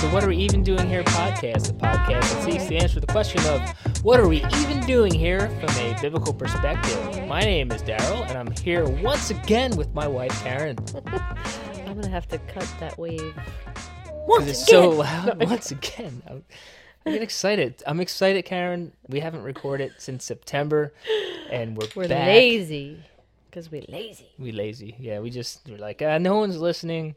the What Are We Even Doing Here podcast, the podcast that seeks to answer the question of what are we even doing here from a biblical perspective. My name is Daryl and I'm here once again with my wife Karen. I'm gonna have to cut that wave. Because it's so loud once again. I'm, I get excited. I'm excited, Karen. We haven't recorded since September and we're, We're back. lazy. Because we're lazy. We lazy. Yeah, we just we're like, ah, no one's listening.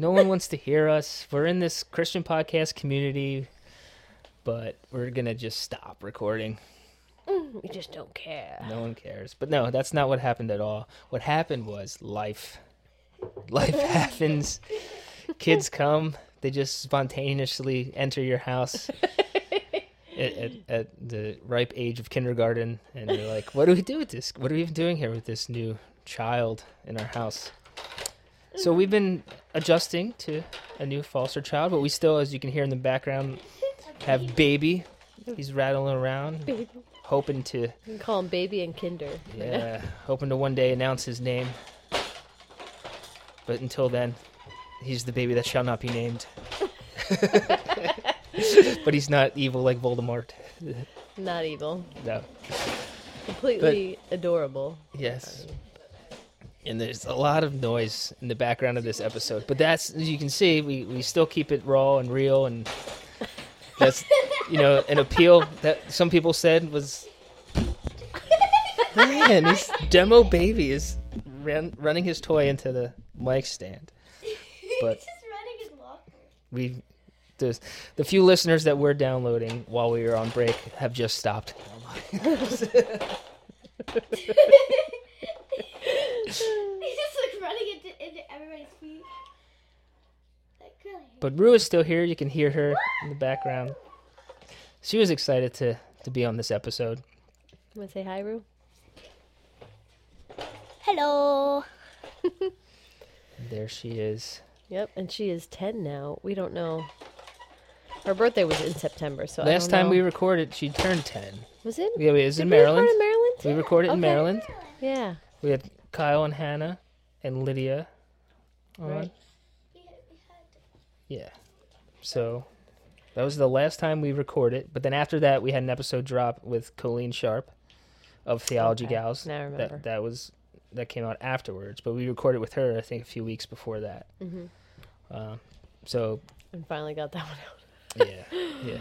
No one wants to hear us. We're in this Christian podcast community, but we're gonna just stop recording. Mm, we just don't care. No one cares. But no, that's not what happened at all. What happened was life. Life happens. Kids come. They just spontaneously enter your house at, at, at the ripe age of kindergarten, and you're like, "What do we do with this? What are we even doing here with this new child in our house?" So we've been adjusting to a new foster child, but we still, as you can hear in the background, have baby. He's rattling around, Baby. hoping to You can call him baby and kinder. yeah, hoping to one day announce his name. But until then, he's the baby that shall not be named. but he's not evil like Voldemort. Not evil. No. Completely adorable. Yes. And there's a lot of noise in the background of this episode. But that's, as you can see, we, we still keep it raw and real. And that's, you know, an appeal that some people said was. Man, this demo baby is ran, running his toy into the mic stand. But He's just running his locker. we the few listeners that we're downloading while we were on break have just stopped. He's just like running into, into everybody's feet. Like, really? But Rue is still here. You can hear her in the background. She was excited to, to be on this episode. You Want to say hi, Rue? Hello. There she is. Yep, and she is 10 now. We don't know. Her birthday was in September, so I Last time know. we recorded, she turned 10. Was it? Yeah, it was Did in we record Maryland. in Maryland? We recorded in Maryland. Yeah. We had Kyle and Hannah and Lydia on. Right. We, we had Yeah. So that was the last time we recorded. But then after that, we had an episode drop with Coleen Sharp of Theology Okay, Gals. now I remember. That that was that came out afterwards. But we recorded with her, I think, a few weeks before that. hmm Uh, so And finally got that one out. yeah, yeah.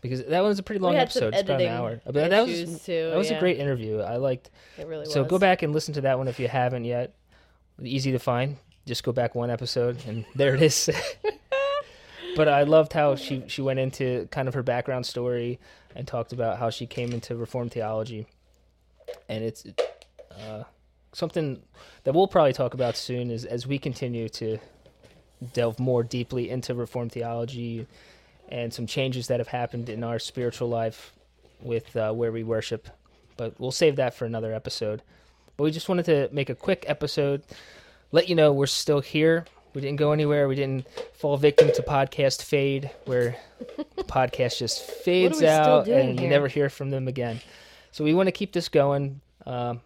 Because that one was a pretty long we had some episode. It's about an hour. But that was too. that was yeah. a great interview. I liked. It really was. So go back and listen to that one if you haven't yet. Easy to find. Just go back one episode and there it is. but I loved how she she went into kind of her background story and talked about how she came into Reformed theology, and it's uh, something that we'll probably talk about soon as as we continue to delve more deeply into Reformed theology and some changes that have happened in our spiritual life with uh, where we worship. But we'll save that for another episode. But we just wanted to make a quick episode, let you know we're still here. We didn't go anywhere. We didn't fall victim to podcast fade, where the podcast just fades out and you never hear from them again. So we want to keep this going. Um,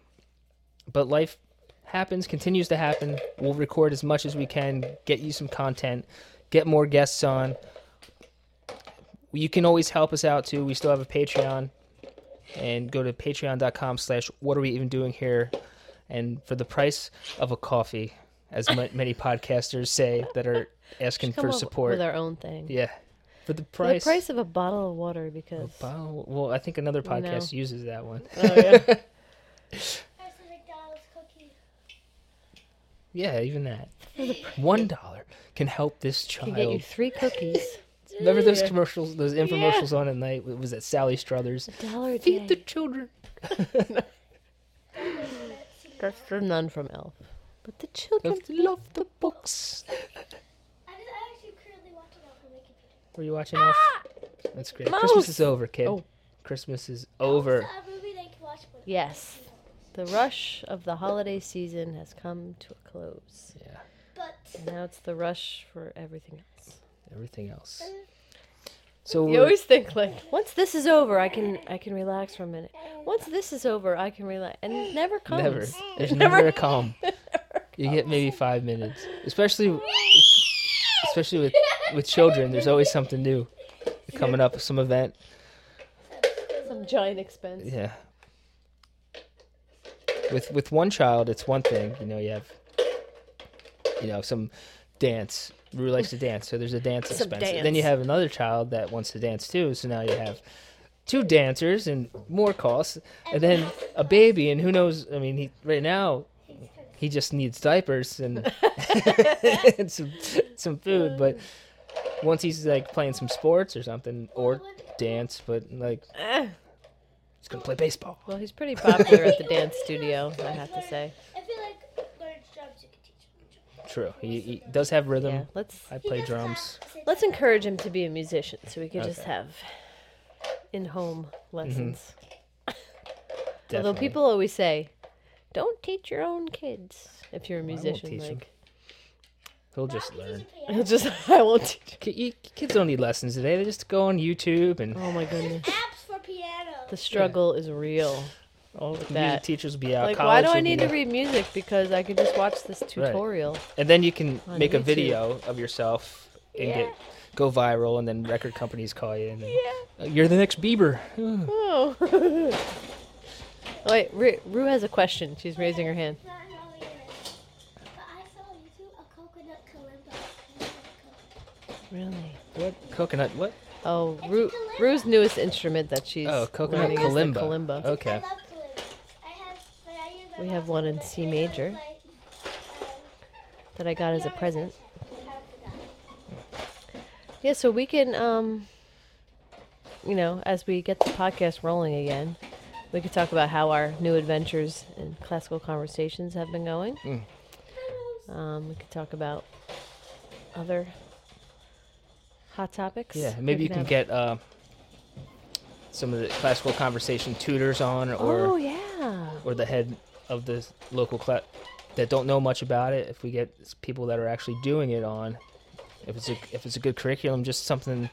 but life happens, continues to happen. We'll record as much as we can, get you some content, get more guests on. You can always help us out too. We still have a Patreon and go to patreon.com slash what are we even doing here and for the price of a coffee as ma- many podcasters say that are asking for up support. with our own thing. yeah. For the For price, the price of a bottle of water, because Wow, well i think another know. podcast uses that one. Oh yeah, That's the McDonald's cookie. yeah even that. One dollar can help this can get you child. three cookies. remember those commercials those infomercials on at night? It was at sally struthers. A dollar a feed the children That's the nun from Elf. But the children. love, love the books I, just, I actually currently watching it on my computer. were you watching elf ah! that's great Mouse! christmas is over kid Oh. christmas is over It's a uh, movie they can watch with Yes. The rush of the holiday season has come to a close. yeah But And now it's the rush for everything else. everything else So You always think like, once this is over, I can I can relax for a minute. Once this is over, I can relax, and it never comes. never. There's It never, a calm. You get maybe five minutes, especially especially with with children. There's always something new coming up, some event. Some giant expense. Yeah. With with one child, it's one thing. You know, you have you know some dance. Rue likes to dance, so there's a dance Some expense. Then you have another child that wants to dance too, so now you have two dancers and more costs, and then a baby, and who knows? I mean, he right now he just needs diapers and, and some some food, but once he's like playing some sports or something or dance, but like he's gonna play baseball. Well, he's pretty popular at the dance studio, I have to say. I feel like learning drums you can teach him drums. True, he, he does have rhythm. Yeah, let's I play drums. let's encourage him to be a musician, so we can just have in-home lessons. Mm-hmm. Although people always say, "Don't teach your own kids." If you're a I won't musician, teach 'em. like he'll just Teach him learn. he'll just I won't teach. Kids don't need lessons today. They just go on YouTube and Oh my goodness, Apps for piano. the struggle is real. All the music teachers be out. Like, why do I need be- to read music? Because I could just watch this tutorial. And then you can on make a video of yourself and Yeah. get go viral, and then record companies call you and then, Yeah. "Uh, you're the next Bieber. Oh. Wait, Rue, Rue has a question. She's raising her hand. Really in it. But I saw on YouTube a coconut kalimba. Really? what coconut? What? Oh, Rue, Rue's newest instrument that she's Oh, coconut learning is the kalimba. kalimba. Okay. I love kalimbas. I have, but I use them We have one in C major. That I got as a present. Yeah, so we can, um, you know, as we get the podcast rolling again, we could talk about how our new adventures in classical conversations have been going. Mm. Um, we could talk about other hot topics. Yeah, maybe you can have- get uh, some of the classical conversation tutors on, or Oh yeah. or the head of the local class that don't know much about it. If we get people that are actually doing it on, if it's a if it's a good curriculum, just something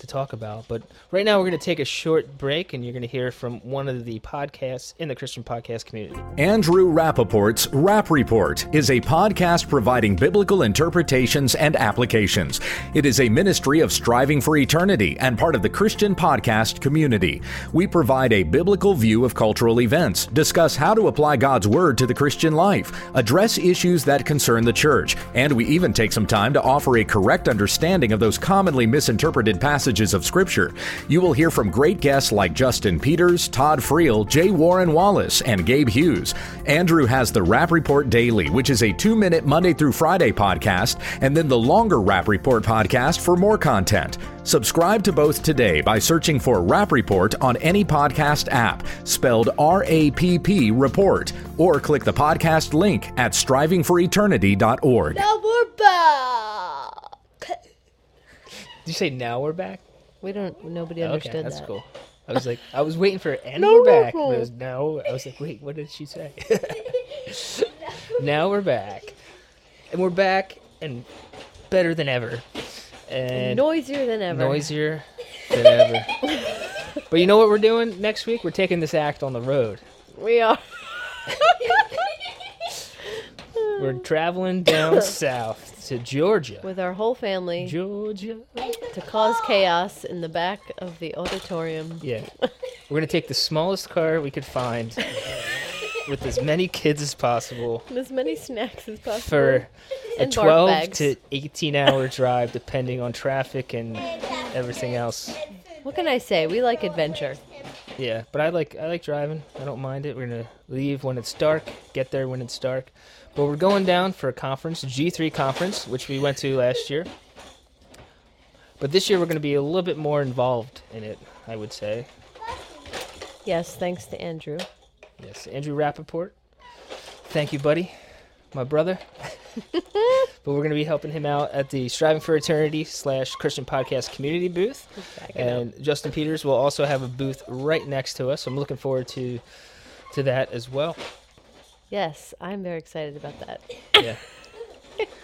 to talk about. But right now we're going to take a short break, and you're going to hear from one of the podcasts in the Christian podcast community. Andrew Rappaport's Rap Report is a podcast providing biblical interpretations and applications. It is a ministry of striving for eternity and part of the Christian podcast community. We provide a biblical view of cultural events, discuss how to apply God's Word to the Christian life, address issues that concern the church, and we even take some time to offer a correct understanding of those commonly misinterpreted passages of Scripture. You will hear from great guests like Justin Peters, Todd Friel, J. Warner Wallace, and Gabe Hughes. Andrew has the Rap Report Daily, which is a two minute Monday through Friday podcast, and then the longer Rap Report podcast for more content. Subscribe to both today by searching for Rap Report on any podcast app, spelled R A P P Report, or click the podcast link at strivingforeternity.org. Now we're back. Did you say now we're back? We don't. Nobody okay, understood that's that. cool. I was like, I was waiting for and No, we're back. No. it was no. I was like, wait, what did she say? now we're back, and we're back and better than ever, and Noisier than ever. noisier than ever. but you know what we're doing next week? We're taking this act on the road. We are. We're traveling down south to Georgia. With our whole family Georgia. to cause chaos in the back of the auditorium. Yeah. We're gonna take the smallest car we could find with as many kids as possible And as many snacks as possible. for a And barf 12 bags. to 18 hour drive depending on traffic and everything else. What can I say? We like adventure. Yeah, but I like I like driving. I don't mind it. We're gonna leave when it's dark, get there when it's dark. But we're going down for a conference, G3 conference, which we went to last year. But this year we're gonna be a little bit more involved in it, I would say. Yes, thanks to Andrew. Yes, Andrew Rappaport. Thank you, buddy, my brother. but we're going to be helping him out at the Striving for Eternity slash Christian Podcast Community booth, Backing up. and Justin Peters will also have a booth right next to us. So I'm looking forward to to that as well. Yes, I'm very excited about that. Yeah.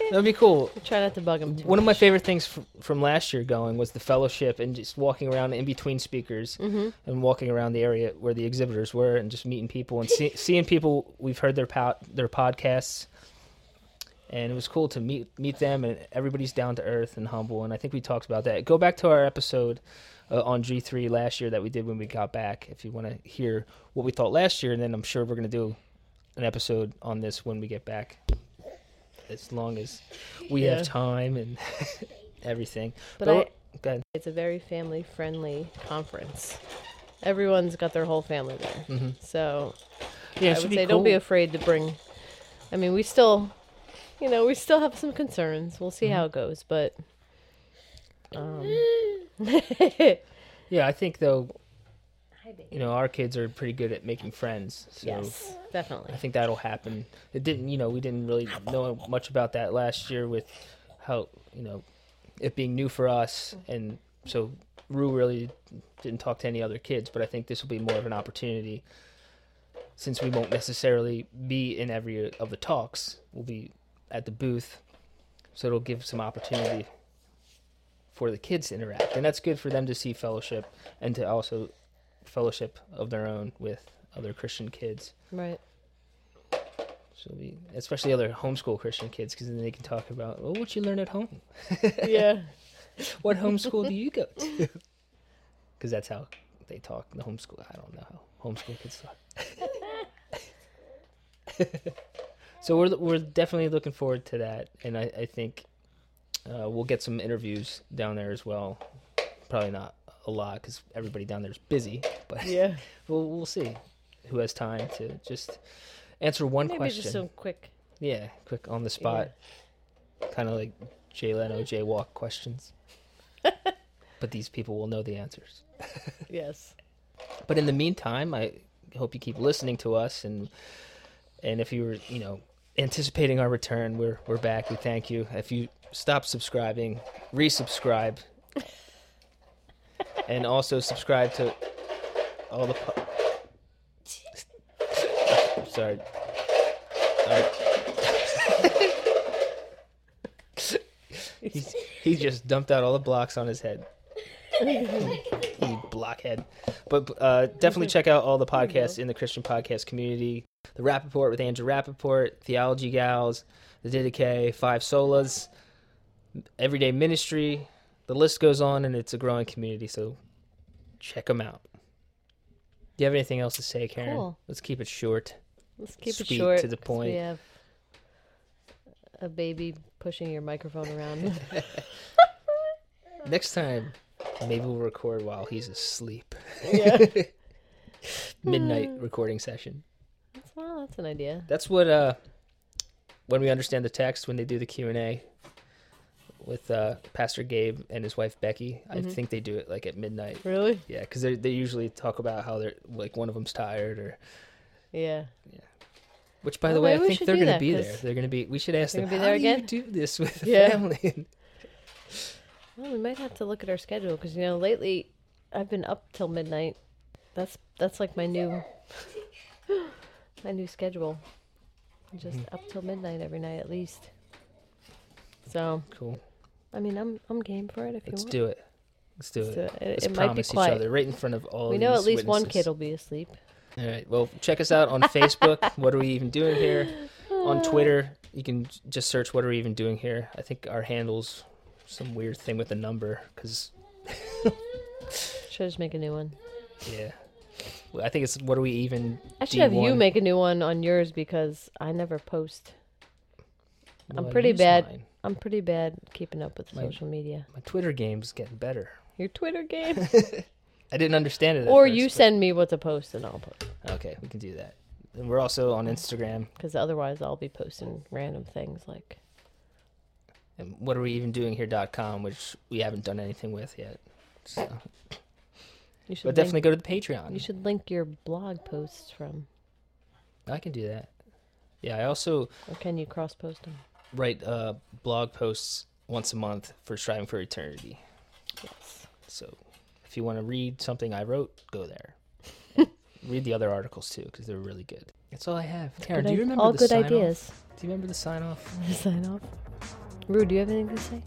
That'd be cool. Try not to bug him too One of my favorite things f- from last year going was the fellowship and just walking around in between speakers Mhm. and walking around the area where the exhibitors were and just meeting people and see- seeing people we've heard their po- their podcasts. And it was cool to meet meet them and everybody's down to earth and humble and I think we talked about that. Go back to our episode uh, on G3 last year that we did when we got back if you want to hear what we thought last year and then I'm sure we're going to do an episode on this when we get back as long as we Yeah. have time and everything. But Go- I, go ahead. it's a very family friendly conference. Everyone's got their whole family there. Mhm. So Yeah, I should would say don't be afraid to bring. I mean, we still, you know, we still have some concerns. We'll Mm-hmm. see how it goes, but. Um, Yeah, I think though, you know, our kids are pretty good at making friends. So yes, definitely. I think that'll happen. It didn't, you know, we didn't really know much about that last year with how, you know, it being new for us, and so Rue really didn't talk to any other kids. But I think this will be more of an opportunity, since we won't necessarily be in every of the talks. We'll be at the booth, so it'll give some opportunity for the kids to interact, and that's good for them to see fellowship and to also fellowship of their own with other Christian kids. Right. So we, especially other homeschool Christian kids, because then they can talk about, well, what you learn at home. yeah. What homeschool do you go to? Because that's how they talk. The homeschool. I don't know how homeschool kids talk. so we're we're definitely looking forward to that, and I, I think uh, we'll get some interviews down there as well. Probably not a lot because everybody down there is busy, but Yeah. we'll we'll see who has time to just answer one Maybe question. just some quick. Yeah, quick on the spot. Kind of like Jay Leno, jaywalk questions. but these people will know the answers. Yes. But in the meantime, I hope you keep listening to us and and if you were, you know, anticipating our return, we're we're back. We thank you. If you stop subscribing, resubscribe. and also subscribe to all the po- Sorry. Um, right. He's, he just dumped out all the blocks on his head. you blockhead. But uh, definitely check out all the podcasts in the Christian podcast community. The Rap Report with Andrew Rappaport, Theology Gals, The Didache, Five Solas, Everyday Ministry. The list goes on, and it's a growing community, so check them out. Do you have anything else to say, Karen? Cool. Let's keep it short. Let's keep Sweet, it short. to the point. We have a baby pushing your microphone around. Next time, maybe we'll record while he's asleep. yeah. Midnight recording session. That's, well, that's an idea. That's what uh when we understand the text when they do the Q and A with uh, Pastor Gabe and his wife Becky. I Mhm. think they do it like at midnight. Really? Yeah, because they they usually talk about how they're like one of them's tired or. Yeah. Yeah. Which, by the way, I think they're going to be there. They're going to be. We should ask them. be How there do again?" you do this with the Yeah. family? Well, we might have to look at our schedule because you know lately I've been up till midnight. That's that's like my new my new schedule. Just Mm-hmm. up till midnight every night at least. So cool. I mean I'm I'm game for it if Let's you want. do it. Let's do it. Let's it. do it. Let's might be promise each quiet. other right in front of all. we know at least one kid will be asleep. All right. Well, check us out on Facebook. what are we even doing here? On Twitter, you can just search "What are we even doing here." I think our handles some weird thing with a number because Should I just make a new one. yeah, Well, I think it's "What are we even." I should have you D1. make a new one on yours because I never post. I'm I pretty use bad. mine. I'm pretty bad keeping up with My- social media. My Twitter game's getting better. Your Twitter game, I didn't understand it. at or first, you but- send me what to post and I'll post. Okay, we can do that. And we're also on Instagram. Because otherwise, I'll be posting random things like. And what are we even doing here.com, which we haven't done anything with yet. So, You should but definitely go to the Patreon. you should link your blog posts from, I can do that. Yeah, I also or can you cross post them? write uh, blog posts once a month for Striving for Eternity. Yes. So if you want to read something I wrote, go there. Read the other articles too, because they're really good. That's all I have. Karen, Good do you remember all the good sign ideas. Do you remember the sign off? Sign off. Rue, do you have anything to say?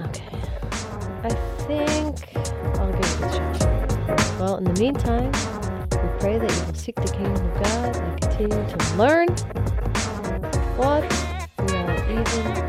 Okay. I think I'll give it a shot. Well, in the meantime, we pray that you will seek the kingdom of God and continue to learn what we are even